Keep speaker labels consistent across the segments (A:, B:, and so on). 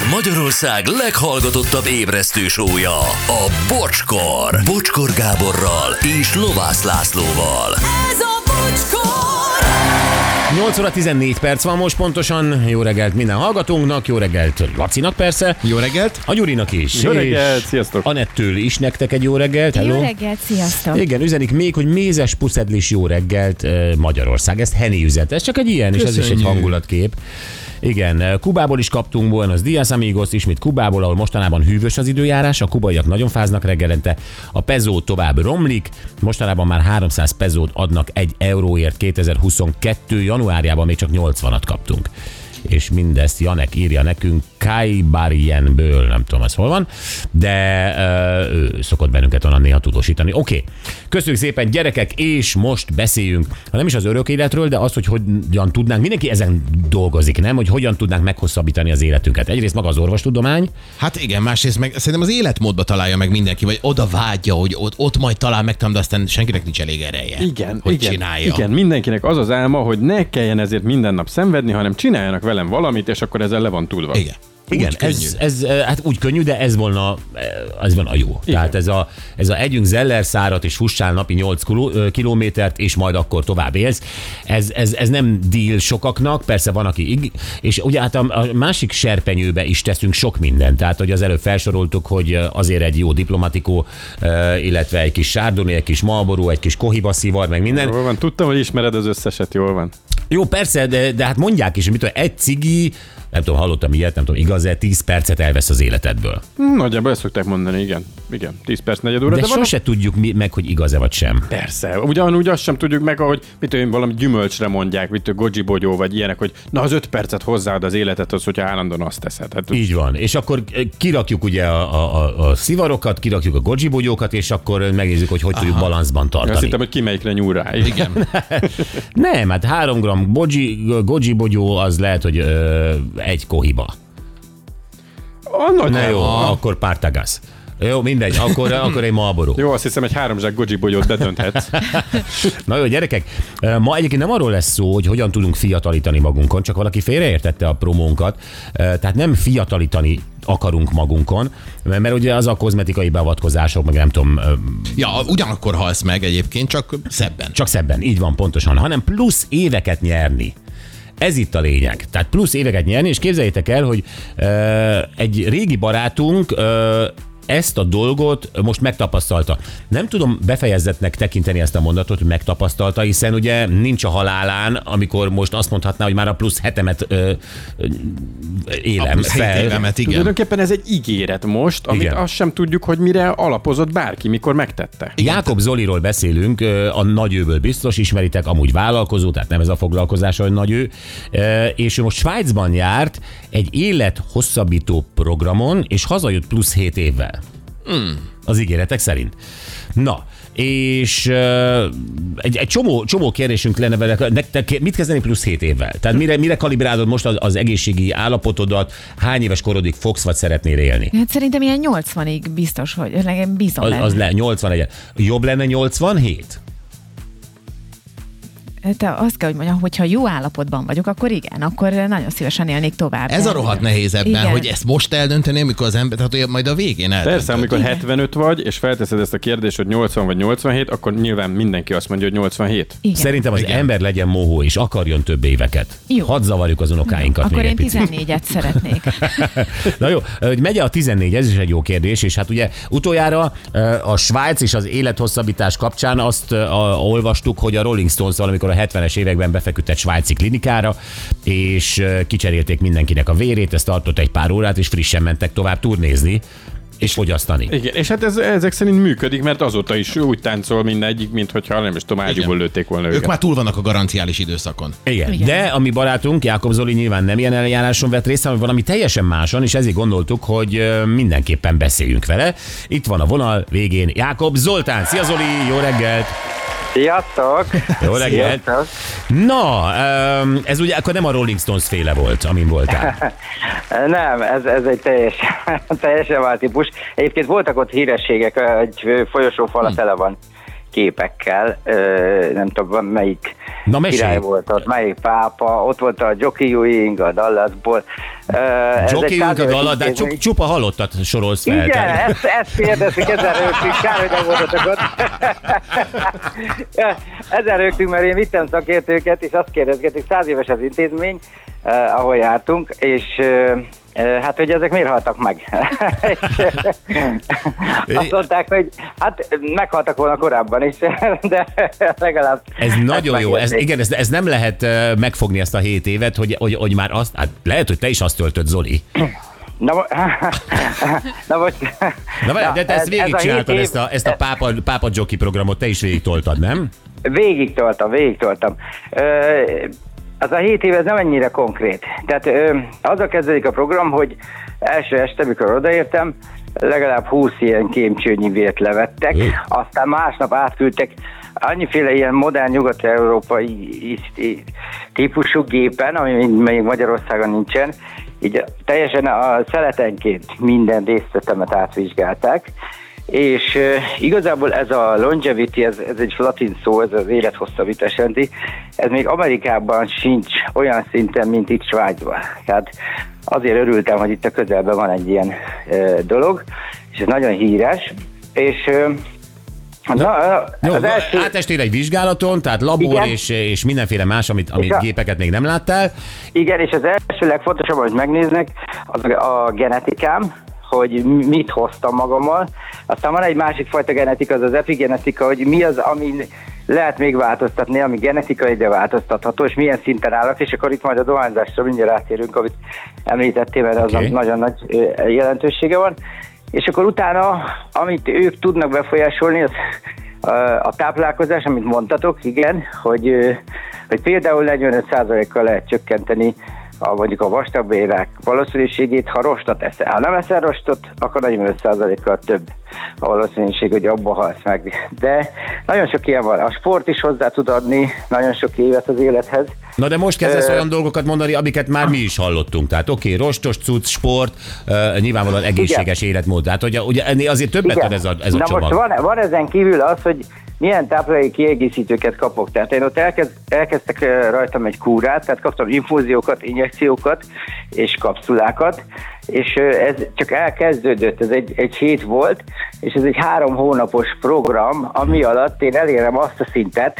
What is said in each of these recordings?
A: Ez Magyarország leghallgatottabb ébresztő sója, a Bocskor. Bocskor Gáborral és Lovász Lászlóval.
B: Ez a bocskor!
C: 8 óra 14 perc van most pontosan. Jó reggelt minden hallgatónknak, jó reggelt Lacinak persze.
D: Jó reggelt!
C: A Gyurinak is.
E: Jó reggelt, sziasztok!
C: Anettől is nektek egy jó reggelt. Hello.
F: Jó reggelt, sziasztok!
C: Igen, üzenik még, hogy mézes puszedlis jó reggelt eh, Magyarország. Ezt Henny üzet. Ez csak egy ilyen, és ez is egy
D: Köszönjük.
C: hangulatkép. Igen, eh, Kubából is kaptunk Buenos Dias Amigos, ismét Kubából, ahol mostanában hűvös az időjárás, a kubaiak nagyon fáznak reggelente, a pezó tovább romlik, mostanában már 300 pezót adnak egy euróért 2022. januárjában még csak 80-at kaptunk. És mindezt Janek írja nekünk Kaibarienből, nem tudom, ez hol van, de ö, ő szokott bennünket onnan néha tudósítani. Oké, okay. köszönjük szépen gyerekek, és most beszéljünk, ha nem is az örök életről, de azt, hogy hogyan tudnánk, mindenki ezen dolgozik, nem? Hogy hogyan tudnánk meghosszabbítani az életünket. Egyrészt maga az orvostudomány,
D: Hát igen, másrészt meg szerintem az életmódba találja meg mindenki, vagy oda vágyja, hogy ott, ott majd talál meg, de aztán senkinek nincs elég ereje.
E: Igen,
D: hogy
E: igen,
D: csinálja.
E: igen, mindenkinek az az álma, hogy ne kelljen ezért minden nap szenvedni, hanem csináljanak velem valamit, és akkor ezzel le van túlva.
D: Igen.
C: Igen, ez, ez, hát úgy könnyű, de ez volna, ez van a jó. Igen. Tehát ez a, ez a együnk zeller szárat és fussál napi 8 kiló- ö, kilométert, és majd akkor tovább élsz. Ez, ez, ez nem deal sokaknak, persze van, aki ig, és ugye hát a, a másik serpenyőbe is teszünk sok mindent. Tehát, hogy az előbb felsoroltuk, hogy azért egy jó diplomatikó, illetve egy kis sárdoni, egy kis malború, egy kis kohiba szivar, meg minden.
E: Jól van, tudtam, hogy ismered az összeset, jól van.
C: Jó, persze, de, de hát mondják is, hogy mit egy cigi, nem tudom, hallottam ilyet, nem tudom, igaz-e, 10 percet elvesz az életedből.
E: Hm, Nagyjából ezt szokták mondani, igen. Igen, 10 perc, negyed óra.
C: De,
E: De,
C: sose tudjuk mi, meg, hogy igaz-e vagy sem.
E: Persze, ugyanúgy azt sem tudjuk meg, ahogy mit én, valami gyümölcsre mondják, mit goji bogyó, vagy ilyenek, hogy na az öt percet hozzáad az életet, hogyha állandóan azt teszed. Hát,
C: Így van. És akkor eh, kirakjuk ugye a, a, a, a szivarokat, kirakjuk a gojibogyókat, és akkor megnézzük, hogy hogy tudjuk balanszban
E: azt
C: tartani.
E: hittem, hogy ki melyikre nyúl rá. Igen.
C: Nem, hát 3 gram goji, gojibogyó az lehet, hogy ö, egy kohiba.
E: A nagy
C: Na jó, akkor pártagasz. Jó, mindegy, akkor, akkor egy malború.
E: Jó, azt hiszem, egy három zsák goji bogyót bedönthetsz.
C: Na jó, gyerekek, ma egyébként nem arról lesz szó, hogy hogyan tudunk fiatalítani magunkon, csak valaki félreértette a promónkat. Tehát nem fiatalítani akarunk magunkon, mert mert ugye az a kozmetikai beavatkozások, meg nem tudom,
D: Ja, ugyanakkor halsz meg egyébként, csak szebben.
C: csak szebben, így van pontosan, hanem plusz éveket nyerni. Ez itt a lényeg. Tehát plusz éveket nyerni, és képzeljétek el, hogy ö, egy régi barátunk ö, ezt a dolgot most megtapasztalta. Nem tudom befejezetnek tekinteni ezt a mondatot, hogy megtapasztalta, hiszen ugye nincs a halálán, amikor most azt mondhatná, hogy már a plusz hetemet ö, ö, élem
D: A
C: fel.
D: évemet, igen.
E: Tulajdonképpen ez egy ígéret most, amit
C: Igen.
E: azt sem tudjuk, hogy mire alapozott bárki, mikor megtette.
C: Jákob Zoliról beszélünk, a nagyőből biztos ismeritek, amúgy vállalkozó, tehát nem ez a foglalkozása, hogy nagyő, Ö, és ő most Svájcban járt egy élet hosszabbító programon, és hazajött plusz 7 évvel. Mm. Az ígéretek szerint. Na, és uh, egy, egy csomó, csomó kérdésünk lenne vele, nektek mit kezdeni plusz 7 évvel? Tehát mire, mire kalibrálod most az, az egészségi állapotodat, hány éves korodig fogsz vagy szeretnél élni?
F: Hát szerintem ilyen 80-ig biztos, hogy legalább bízom
C: Az,
F: benne.
C: az le, 81. Jobb lenne 87?
F: Te azt kell, hogy mondjam, hogyha jó állapotban vagyok, akkor igen, akkor nagyon szívesen élnék tovább.
D: Ez a rohadt nehéz ebben,
F: Igen.
D: hogy ezt most eldönteni, amikor az ember, tehát hogy majd a végén eldöntöd.
E: Persze, amikor
F: Igen.
E: 75 vagy, és felteszed ezt a kérdést, hogy 80 vagy 87, akkor nyilván mindenki azt mondja, hogy 87.
F: Igen.
C: Szerintem az
D: Igen.
C: ember legyen mohó, és akarjon több éveket.
F: Jó.
C: Hadd zavarjuk az unokáinkat
F: Akkor
C: még
F: én
C: egy picit.
F: 14-et szeretnék.
C: Na jó, hogy megy a 14, ez is egy jó kérdés, és hát ugye utoljára a Svájc és az élethosszabbítás kapcsán azt olvastuk, hogy a Rolling Stones valamikor a 70-es években befeküdt egy svájci klinikára, és kicserélték mindenkinek a vérét, ez tartott egy pár órát, és frissen mentek tovább turnézni és fogyasztani.
E: Igen, és hát ez, ezek szerint működik, mert azóta is úgy táncol mindegyik, mint hogyha nem is tudom, ágyúból lőtték volna
D: Ők
E: őket.
D: már túl vannak a garanciális időszakon.
C: Igen.
F: Igen.
C: De a mi barátunk, Jákob Zoli nyilván nem ilyen eljáráson vett részt, hanem valami teljesen máson, és ezért gondoltuk, hogy mindenképpen beszéljünk vele. Itt van a vonal végén Jákob Zoltán. Szia Zoli, jó reggelt!
G: Sziasztok!
C: Jó reggelt!
G: Sziasztok!
C: Na, ez ugye akkor nem a Rolling Stones féle volt, amin voltál.
G: Nem, ez, ez egy teljes, teljesen vált típus. Egyébként voltak ott hírességek, egy folyosófala tele van képekkel, nem tudom, melyik
C: Na, mesélj.
G: király volt ott, melyik pápa, ott volt a Jockey Ewing a Dallasból.
C: Jockey
G: száz éves
C: Ugad de csup, csupa halottat sorolsz fel.
G: Igen, ezt, ezt kérdezik, ezer rögtünk, kár, hogy nem voltatok ott. ezer rögtünk, mert én vittem szakértőket, és azt kérdezgetik, száz éves az intézmény, eh, ahol jártunk, és eh, hát, hogy ezek miért haltak meg? Azt mondták, hogy hát meghaltak volna korábban is, de legalább...
C: Ez nagyon jó, ez, igen, ez, ez nem lehet megfogni ezt a hét évet, hogy, hogy, hogy már azt, hát lehet, hogy te is azt töltöd, Zoli.
G: Na, na most...
C: Na, várj, de te ezt
G: ez- ez
C: végigcsináltad,
G: hét
C: ezt a, ezt a pápa, pápa jockey programot, te is végig toltad, nem?
G: Végig toltam, végig toltam. Az a hét év ez nem ennyire konkrét. Tehát ö, azzal kezdődik a program, hogy első este, mikor odaértem, legalább 20 ilyen kémcsőnyi vért levettek, aztán másnap átküldtek annyiféle ilyen modern nyugat-európai típusú gépen, ami még Magyarországon nincsen, így teljesen a szeletenként minden részletemet átvizsgálták, és igazából ez a longevity, ez, ez egy latin szó, ez az élethosszabbítás jelenti, ez még Amerikában sincs olyan szinten, mint itt Svájcban. Tehát azért örültem, hogy itt a közelben van egy ilyen uh, dolog, és ez nagyon híres, és uh, na,
C: Jó,
G: az első,
C: átestél egy vizsgálaton, tehát labor
G: Igen.
C: és, és mindenféle más, amit, amit
G: a-
C: gépeket még nem láttál.
G: Igen, és az első legfontosabb, amit megnéznek, az a genetikám, hogy mit hoztam magammal. Aztán van egy másik fajta genetika, az az epigenetika, hogy mi az, ami lehet még változtatni, ami genetikai, de változtatható, és milyen szinten állok, és akkor itt majd a dohányzásra mindjárt átérünk, amit említettél, mert az okay. nagyon nagy jelentősége van. És akkor utána, amit ők tudnak befolyásolni, az a táplálkozás, amit mondtatok, igen, hogy, hogy például 45%-kal lehet csökkenteni a, mondjuk a vastagbélrák valószínűségét, ha rostot eszel. Ha nem eszel rostot, akkor 45%-kal több a valószínűség, hogy abba halsz meg. De nagyon sok ilyen van. A sport is hozzá tud adni nagyon sok évet az élethez.
C: Na de most kezdesz
G: Ö,
C: olyan dolgokat mondani, amiket már mi is hallottunk. Tehát oké, okay, rostos, cucc, sport, uh, nyilvánvalóan egészséges életmód. Tehát ugye, ugye ennél azért többet ad ez a, ez a
G: Na
C: csomag.
G: most van, van ezen kívül az, hogy milyen táplálék kiegészítőket kapok. Tehát én ott elkezd, elkezdtek ö, rajtam egy kúrát, tehát kaptam infúziókat, injekciókat és kapszulákat, és ö, ez csak elkezdődött, ez egy, egy hét volt, és ez egy három hónapos program, ami alatt én elérem azt a szintet,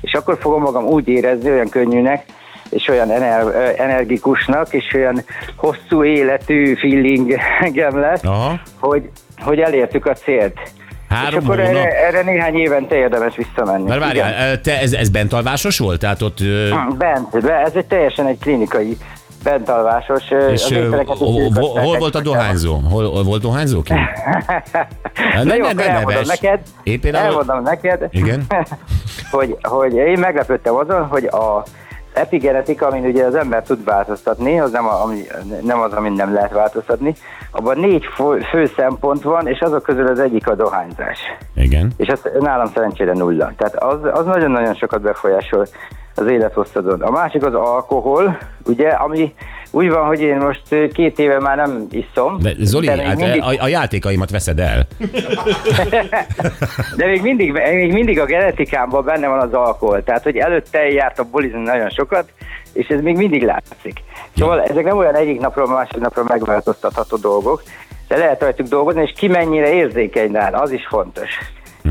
G: és akkor fogom magam úgy érezni, olyan könnyűnek, és olyan ener, ö, energikusnak, és olyan hosszú életű feelingem lesz,
C: Aha.
G: hogy, hogy elértük a célt.
C: Három
G: és akkor
C: hónap.
G: erre, erre néhány évente érdemes visszamenni.
C: Mert
G: Igen.
C: várjál, te ez, ez bentalvásos volt? Tehát ott...
G: Hm, Bent, be, ez egy teljesen egy klinikai bentalvásos.
C: És hol, hol, volt a dohányzó? Hol, hol volt dohányzó ki? Ne-
G: jó,
C: ne-
G: akkor
C: ne
G: elmondom
C: neves.
G: neked,
C: Én például-
G: elmondom neked,
C: Igen?
G: hogy, hogy én meglepődtem azon, hogy a epigenetika, amin ugye az ember tud változtatni, az nem, a, ami, nem az, amin nem lehet változtatni, abban négy fő, fő szempont van, és azok közül az egyik a dohányzás.
C: Igen.
G: És az nálam szerencsére nulla. Tehát az, az nagyon-nagyon sokat befolyásol az élethosszadon. A másik az alkohol, ugye, ami úgy van, hogy én most két éve már nem iszom.
C: De Zoli,
G: de
C: hát
G: mindig,
C: a, a játékaimat veszed el.
G: de még mindig, még mindig a genetikámban benne van az alkohol. Tehát, hogy előtte jártam bulizni nagyon sokat, és ez még mindig látszik. Szóval ezek nem olyan egyik napról másik napra megváltoztatható dolgok, de lehet rajtuk dolgozni, és ki mennyire érzékeny rá, az is fontos.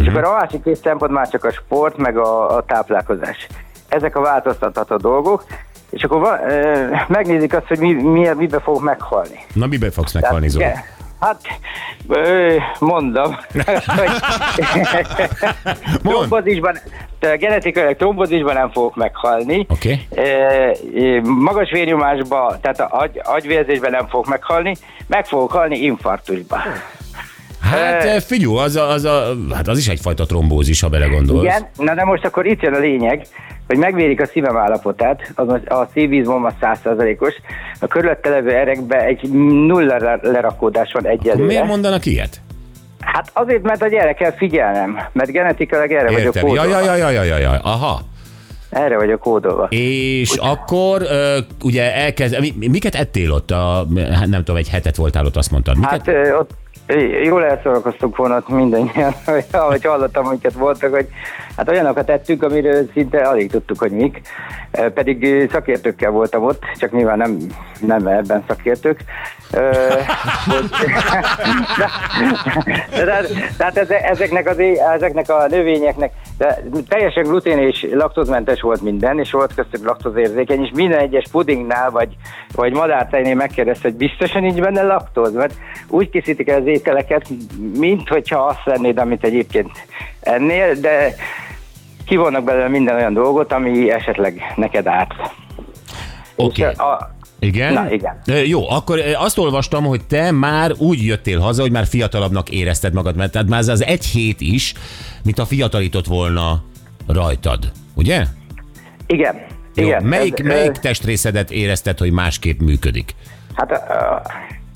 G: És akkor a másik két szempont már csak a sport, meg a, a táplálkozás. Ezek a változtatható dolgok, és akkor van, ö, megnézik azt, hogy mi, mi, mibe fogok meghalni.
C: Na, miben fogsz meghalni, Zoli?
G: Hát, mondom,
C: Mond.
G: trombozisban, genetikailag trombozisban nem fogok meghalni. Ö, Magas vérnyomásban, tehát a agy, agyvérzésben nem fogok meghalni, meg fogok halni infarktusban.
C: Hát
G: Ö,
C: figyú, az, a, az, a, hát az is egyfajta trombózis, ha belegondolsz.
G: Igen, na de most akkor itt jön a lényeg, hogy megvérik a szívem állapotát, az a szívizmom a százszerzalékos, a körülötte levő erekben egy nulla le- lerakódás van egyelőre.
C: Miért mondanak ilyet?
G: Hát azért, mert a gyerek kell figyelnem, mert genetikailag erre vagyok
C: Értem. Ja,
G: kódolva.
C: ja, ja, ja, ja, ja. Aha.
G: Erre vagyok kódolva.
C: És akkor ö, ugye elkezd, mi, miket ettél ott? A, hát nem tudom, egy hetet voltál ott, azt mondtad. Miket?
G: Hát ö, ott Jól elszórakoztunk volna mindannyian, ahogy hallottam, amiket voltak, hogy hát olyanokat tettünk, amiről szinte alig tudtuk, hogy mik. Pedig szakértőkkel voltam ott, csak nyilván nem, nem ebben szakértők. Eh, tehát eze- ezeknek, az, ezeknek a növényeknek de teljesen glutén és laktózmentes volt minden, és volt köztük laktózérzékeny, és minden egyes pudingnál vagy, vagy madártejnél megkérdezte, hogy biztosan nincs benne laktóz, mert úgy készítik el az ételeket, mint hogyha azt vennéd, amit egyébként ennél, de kivonnak belőle minden olyan dolgot, ami esetleg neked árt.
C: Oké.
G: A-
C: Igen?
G: Na, igen.
C: Jó, akkor azt olvastam, hogy te már úgy jöttél haza, hogy már fiatalabbnak érezted magad, mert tehát már ez az egy hét is, mint a fiatalított volna rajtad, ugye?
G: Igen.
C: Jó,
G: igen.
C: melyik,
G: Ez,
C: melyik testrészedet érezted, hogy másképp működik?
G: Hát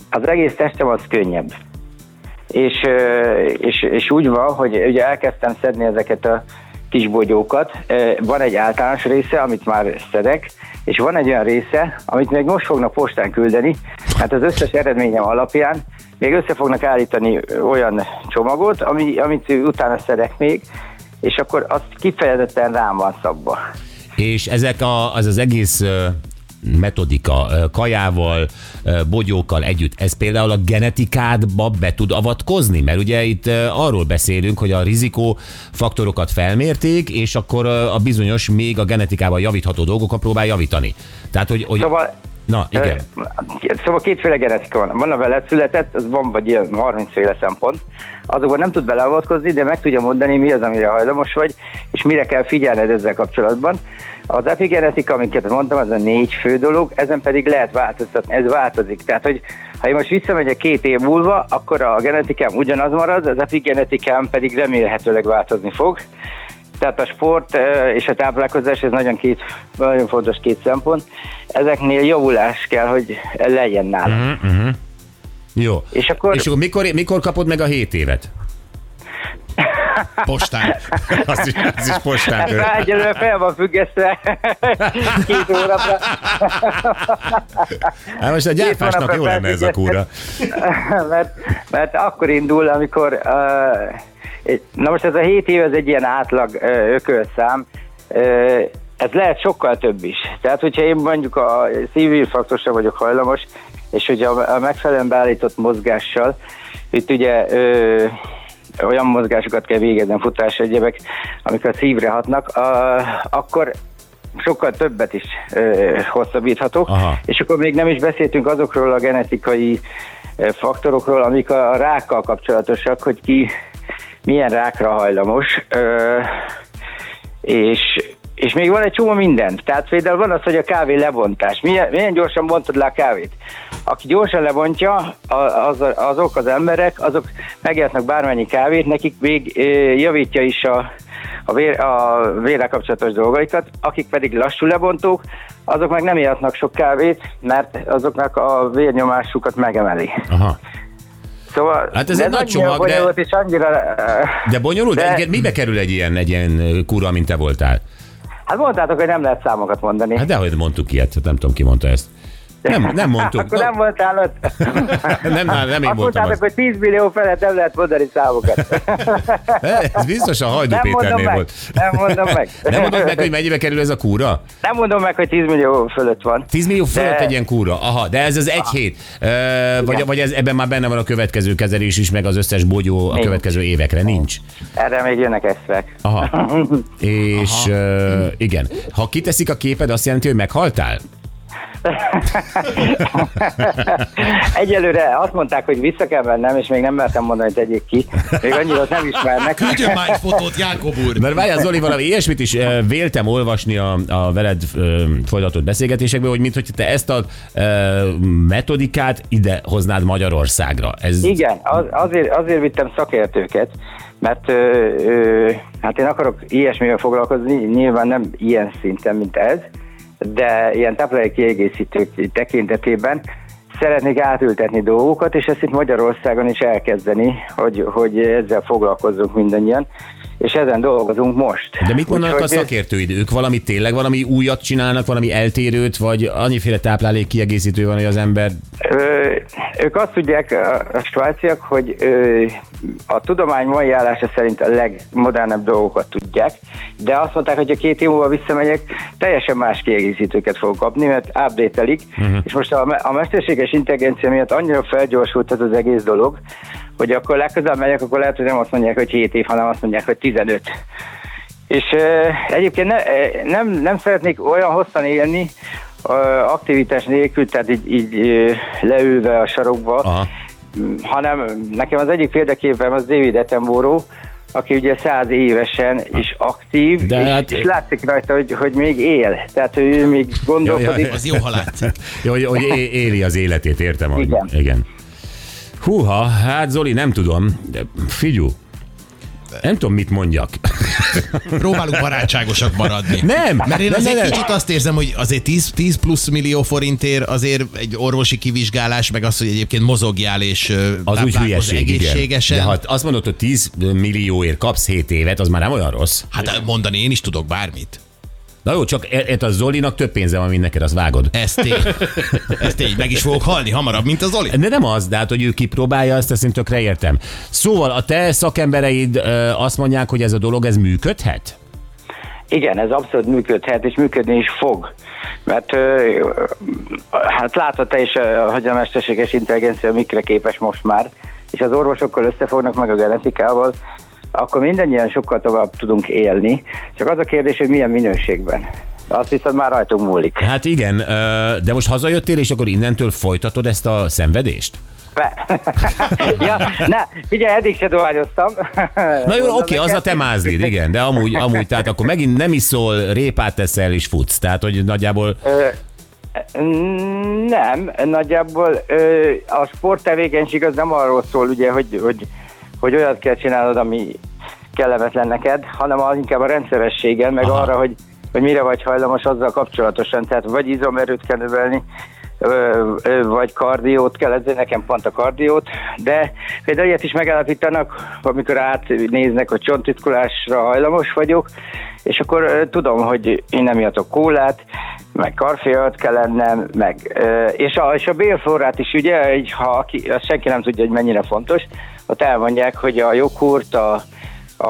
G: az egész testem az könnyebb. És, és, és úgy van, hogy ugye elkezdtem szedni ezeket a kis bogyókat. Ö, Van egy általános része, amit már szedek, és van egy olyan része, amit még most fognak postán küldeni, hát az összes eredményem alapján még össze fognak állítani olyan csomagot, ami, amit utána szedek még, és akkor azt kifejezetten rám van szabva.
C: És ezek a, az az egész metodika kajával, bogyókkal együtt, ez például a genetikádba be tud avatkozni? Mert ugye itt arról beszélünk, hogy a rizikó faktorokat felmérték, és akkor a bizonyos, még a genetikában javítható dolgokat próbál javítani. Tehát, hogy... hogy
G: Szóval
C: Na, igen.
G: Szóval kétféle genetika van. Van a veled született, az van vagy ilyen 30 féle szempont. Azokban nem tud beleavatkozni, de meg tudja mondani, mi az, amire hajlamos vagy, és mire kell figyelned ezzel kapcsolatban. Az epigenetika, amiket mondtam, az a négy fő dolog, ezen pedig lehet változtatni, ez változik. Tehát, hogy ha én most visszamegyek két év múlva, akkor a genetikám ugyanaz marad, az epigenetikám pedig remélhetőleg változni fog. Tehát a sport és a táplálkozás, ez nagyon, két, nagyon fontos két szempont. Ezeknél javulás kell, hogy legyen nálam.
C: Mhm. Jó.
G: És akkor-
C: és akkor mikor, mikor kapod meg a 7 évet?
D: Postán.
C: Az is, az is postán.
G: Már egyelőre fel van függesztve két hónapra.
C: Hát most a gyárfásnak jó lenne ez a kúra.
G: mert, mert akkor indul, amikor... Uh, na most ez a 7 év, ez egy ilyen átlag ökölszám. Ez lehet sokkal több is. Tehát, hogyha én mondjuk a szívírfaktosra vagyok hajlamos, és hogy a, megfelelően beállított mozgással, itt ugye ö, olyan mozgásokat kell végezni, futás egyebek, amik a szívre hatnak, a, akkor sokkal többet is ö, hosszabbíthatok,
C: Aha.
G: és akkor még nem is beszéltünk azokról a genetikai faktorokról, amik a rákkal kapcsolatosak, hogy ki milyen rákra hajlamos, ö, és, és még van egy csomó minden. Tehát például van az, hogy a kávé lebontás. Milyen, milyen gyorsan bontod le a kávét? Aki gyorsan lebontja, az, azok az emberek, azok megjátnak bármennyi kávét, nekik még javítja is a, a, vér, a vérrel kapcsolatos dolgaikat, akik pedig lassú lebontók, azok meg nem ihatnak sok kávét, mert azoknak a vérnyomásukat megemeli.
C: Aha.
G: Szóval
C: Hát ez egy nagy csomag, de-
G: És annyira, ö,
C: De bonyolult?
G: De-
C: De... Mibe kerül egy ilyen, egy ilyen kúra, mint te voltál?
G: Hát mondtátok, hogy nem lehet számokat mondani.
C: Hát dehogy mondtuk ilyet, nem tudom, ki mondta ezt. Nem, nem mondtuk.
G: Akkor nem voltál ott.
C: nem, nem, nem én
G: Azt
C: voltam az.
G: hogy 10 millió felett nem lehet mondani számokat.
C: Ez biztos a Hajdú
G: Nem mondom
C: Péternél
G: meg.
C: volt.
G: Nem mondom meg.
C: Nem mondod meg, hogy mennyibe kerül ez a kúra?
G: Nem mondom meg, hogy 10 millió fölött van.
C: 10 millió fölött
G: De-
C: egy ilyen kúra. Aha, de ez az egy hét. Ö, vagy, vagy ez, ebben már benne van a következő kezelés is, meg az összes bogyó a következő évekre. Nincs.
G: Erre még jönnek eszvek.
C: Aha. És ö, igen, ha kiteszik a képed, azt jelenti, hogy meghaltál?
G: Egyelőre azt mondták, hogy vissza kell mennem, és még nem mertem mondani, hogy tegyék ki. Még annyira nem ismernek.
D: Küldjön már egy fotót, Jákob úr.
C: Mert várjál, Zoli, valami ilyesmit is ö, véltem olvasni a, a veled ö, folytatott beszélgetésekből, hogy mintha te ezt a ö, metodikát ide hoznád Magyarországra. Ez,
G: Igen, az, azért, azért vittem szakértőket, mert ö, ö, hát én akarok ilyesmivel foglalkozni, nyilván nem ilyen szinten, mint ez, de ilyen táplálék kiegészítők tekintetében szeretnék átültetni dolgokat, és ezt itt Magyarországon is elkezdeni, hogy, hogy ezzel foglalkozzunk mindannyian, és ezen dolgozunk most.
C: De mit mondanak a
G: Úgyhogy-
C: szakértőid? Ők valami tényleg valami újat csinálnak, valami eltérőt, vagy annyiféle táplálék kiegészítő van, hogy az ember...
G: Ö, ők azt tudják, a, a svájciak, hogy ö, a tudomány mai állása szerint a legmodernebb dolgokat tudják, de azt mondták, hogy a két év múlva visszamegyek, teljesen más kiegészítőket fogok kapni, mert update uh-huh. és most a, a mesterséges intelligencia miatt annyira felgyorsult ez az egész dolog, hogy akkor legközelebb megyek, akkor lehet, hogy nem azt mondják, hogy 7 év, hanem azt mondják, hogy 15. És uh, egyébként ne, nem, nem szeretnék olyan hosszan élni, aktivitás nélkül, tehát így, így leülve a sarokba,
C: Aha.
G: Hanem nekem az egyik példaképem az David Attenborough, aki ugye száz évesen is aktív,
C: De
G: és,
C: hát-
G: és látszik rajta, hogy, hogy még él. Tehát, hogy ő még gondolkodik.
C: Ja,
D: Az jó, ha látszik.
C: Jó, hogy, hogy éli az életét, értem. Hogy,
G: Igen.
C: igen. Húha, hát Zoli, nem tudom. De figyú, nem tudom, mit mondjak.
D: Próbálunk barátságosak maradni.
C: Nem,
D: Mert én
C: nem,
D: azért
C: nem, nem.
D: kicsit azt érzem, hogy azért 10, 10 plusz millió forintért azért egy orvosi kivizsgálás, meg az, hogy egyébként mozogjál és
C: Az úgy hülyeség, igen.
D: egészségesen.
C: De ha azt mondod, hogy 10 millióért kapsz 7 évet, az már nem olyan rossz.
D: Hát mondani én is tudok bármit.
C: Na jó, csak e- e- a Zolinak több pénze van, mint neked, az vágod.
D: Ez tény. Ez tény. Meg is fogok halni hamarabb, mint az Oli.
C: De nem az, de hát, hogy ő kipróbálja, azt ezt én tökre értem. Szóval a te szakembereid ö, azt mondják, hogy ez a dolog, ez működhet?
G: Igen, ez abszolút működhet, és működni is fog. Mert ö, hát látod te is, hogy a mesterséges intelligencia mikre képes most már, és az orvosokkal összefognak meg a genetikával, akkor mindannyian sokkal tovább tudunk élni. Csak az a kérdés, hogy milyen minőségben. Azt viszont már rajtunk múlik.
C: Hát igen, de most hazajöttél, és akkor innentől folytatod ezt a szenvedést?
G: Be. ja, ne, figyelj, eddig se dohányoztam.
C: Na jó, oké, az a te mázlid, igen, de amúgy, amúgy, tehát akkor megint nem iszol, répát teszel és futsz, tehát hogy nagyjából
G: Ö, Nem, nagyjából ö, a sporttevékenység az nem arról szól, ugye, hogy, hogy, hogy olyat kell csinálnod, ami kellemetlen neked, hanem az inkább a rendszerességen, meg
C: Aha.
G: arra, hogy, hogy mire vagy hajlamos azzal kapcsolatosan. Tehát vagy izomerőt kell növelni, vagy kardiót kell edzeni, nekem pont a kardiót, de például ilyet is megállapítanak, amikor átnéznek, hogy csontitkulásra hajlamos vagyok, és akkor tudom, hogy én nem ihatok kólát, meg karféjat kell lennem, meg, ö, és, a, és a bélflórát is ugye, így, ha aki, azt senki nem tudja, hogy mennyire fontos, ott elmondják, hogy a joghurt, a, a,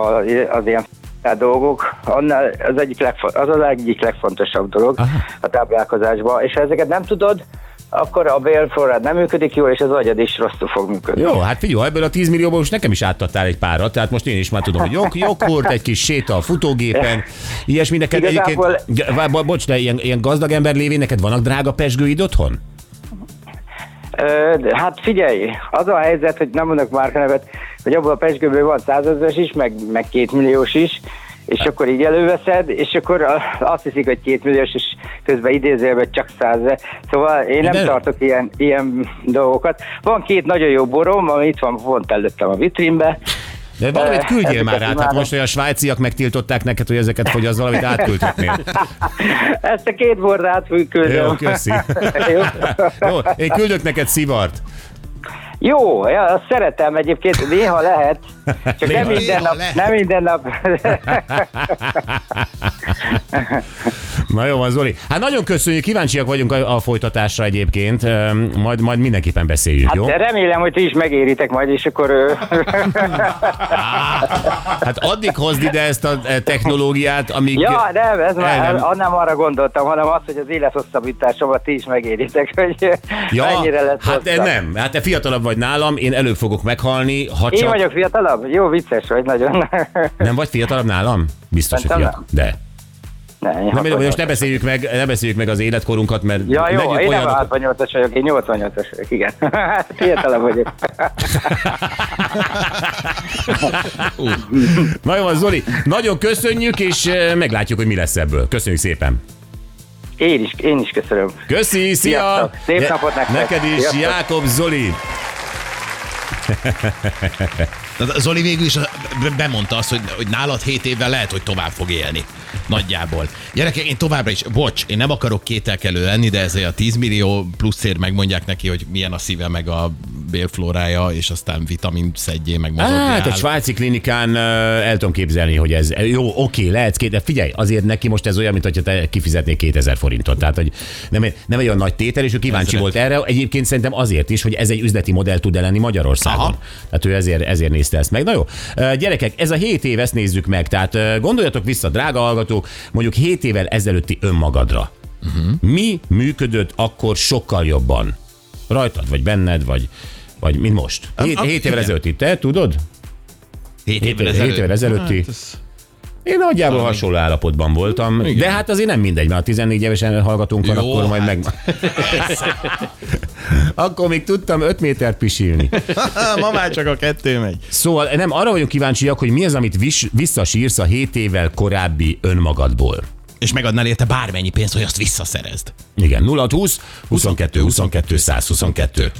G: az ilyen f- dolgok, annál az egyik, legfo- az az egyik legfontosabb dolog
C: Aha.
G: a táplálkozásban, és ha ezeket nem tudod, akkor a bélflórád nem működik jól, és az agyad is rosszul fog működni.
C: Jó, hát figyelj, ebből a 10 millióból most nekem is átadtál egy párat, tehát most én is már tudom, hogy jog, joghurt, egy kis séta a futógépen, ilyesmi neked
G: Igazából-
C: egyébként, bocs, de ilyen, ilyen gazdag ember lévén neked vannak drága pesgőid otthon?
G: Hát figyelj, az a helyzet, hogy nem mondok már nevet, hogy abból a pesgőből van százezres is, meg, meg két milliós is, és akkor így előveszed, és akkor azt hiszik, hogy két milliós, és közben idézélve csak százezer. Szóval én nem
C: De-
G: tartok ilyen, ilyen dolgokat. Van két nagyon jó borom, ami itt van pont előttem a vitrínbe.
C: De valamit
G: Ö,
C: küldjél már át, hát most, hogy a svájciak megtiltották neked, hogy ezeket fogyaszt, valamit átküldhetnél.
G: Ezt a két bordát küldöm.
C: Jó, köszi.
G: Jó.
C: Jó, én küldök neked szivart.
G: Jó, ja, azt szeretem egyébként, néha lehet, csak
C: Néha.
G: nem minden nap.
D: lehet.
G: Nem minden nap.
C: Na jó van, Zoli. Hát nagyon köszönjük, kíváncsiak vagyunk a, a folytatásra egyébként. Majd, majd mindenképpen beszéljük, jó?
G: Hát remélem, hogy ti is megéritek majd, és akkor...
C: Hát addig hozd ide ezt a e, technológiát, amíg...
G: ja, nem, ez már,
C: nem.
G: nem arra gondoltam, hanem az, hogy az élethosszabbításomat ti is megéritek, hogy
C: Ja,
G: mennyire lesz
C: hát
G: hosszabb.
C: nem. Hát te fiatalabb vagy nálam, én előbb fogok meghalni, ha
G: Én
C: csak...
G: vagyok fiatalabb? Jó, vicces vagy nagyon.
C: Nem vagy fiatalabb nálam? Biztos, hogy
G: Szerintem
C: fiatal. De.
G: Nem, én
C: Nem,
G: akkor
C: most ne beszéljük meg, ne beszéljük meg az életkorunkat, mert
G: Ja, jó, én nem
C: olyanok-
G: 68-as vagyok, én 88-as vagyok, igen. Fiatalabb vagyok.
C: Na jó, van, Zoli, nagyon köszönjük, és eh, meglátjuk, hogy mi lesz ebből. Köszönjük szépen.
G: Én is, én is köszönöm.
C: Köszi, szia!
G: Sziasztok. Szép
C: Ne-
G: napot nektek.
C: Neked is,
G: Sziasztok.
C: Jákob Zoli.
D: Zoli végül is be- bemondta azt, hogy, hogy nálad 7 évvel lehet, hogy tovább fog élni. Nagyjából. Gyerekek, én továbbra is, bocs, én nem akarok kételkelő lenni, de ezért a 10 millió pluszért megmondják neki, hogy milyen a szíve, meg a bélflórája, és aztán vitamin szedjé, meg mozogni
C: Hát
D: áll.
C: egy svájci klinikán el tudom képzelni, hogy ez jó, oké, lehet két, de figyelj, azért neki most ez olyan, mint hogyha te kifizetnél 2000 forintot. Tehát, hogy nem, nem egy olyan nagy tétel, és ő kíváncsi
D: Ezret.
C: volt erre. Egyébként szerintem azért is, hogy ez egy üzleti modell tud lenni Magyarországon.
D: Aha.
C: Tehát ő ezért, ezért nézte ezt meg. Na jó, gyerekek, ez a 7 év, ezt nézzük meg. Tehát gondoljatok vissza, drága hallgatók, mondjuk 7 évvel ezelőtti önmagadra. Uh-huh. Mi működött akkor sokkal jobban? Rajtad, vagy benned, vagy, vagy mint most?
D: Am-
C: 7
D: am-
C: évvel ezelőtti, te tudod?
D: Hét
C: 7
D: évvel
C: évvel, évvel ezelőtti.
D: Hát ez-
C: Én nagyjából hasonló állapotban voltam,
D: Igen.
C: de hát azért nem mindegy, mert a 14 évesen hallgatunk van,
D: Jó,
C: akkor majd
D: hát.
C: meg... akkor még tudtam 5 métert pisilni.
D: Ma már csak a kettő megy.
C: Szóval nem, arra vagyunk kíváncsiak, hogy mi az, amit vis, visszasírsz a 7 évvel korábbi önmagadból.
D: És megadnál érte bármennyi pénzt, hogy azt visszaszerezd.
C: Igen, 0 20 22 22 122.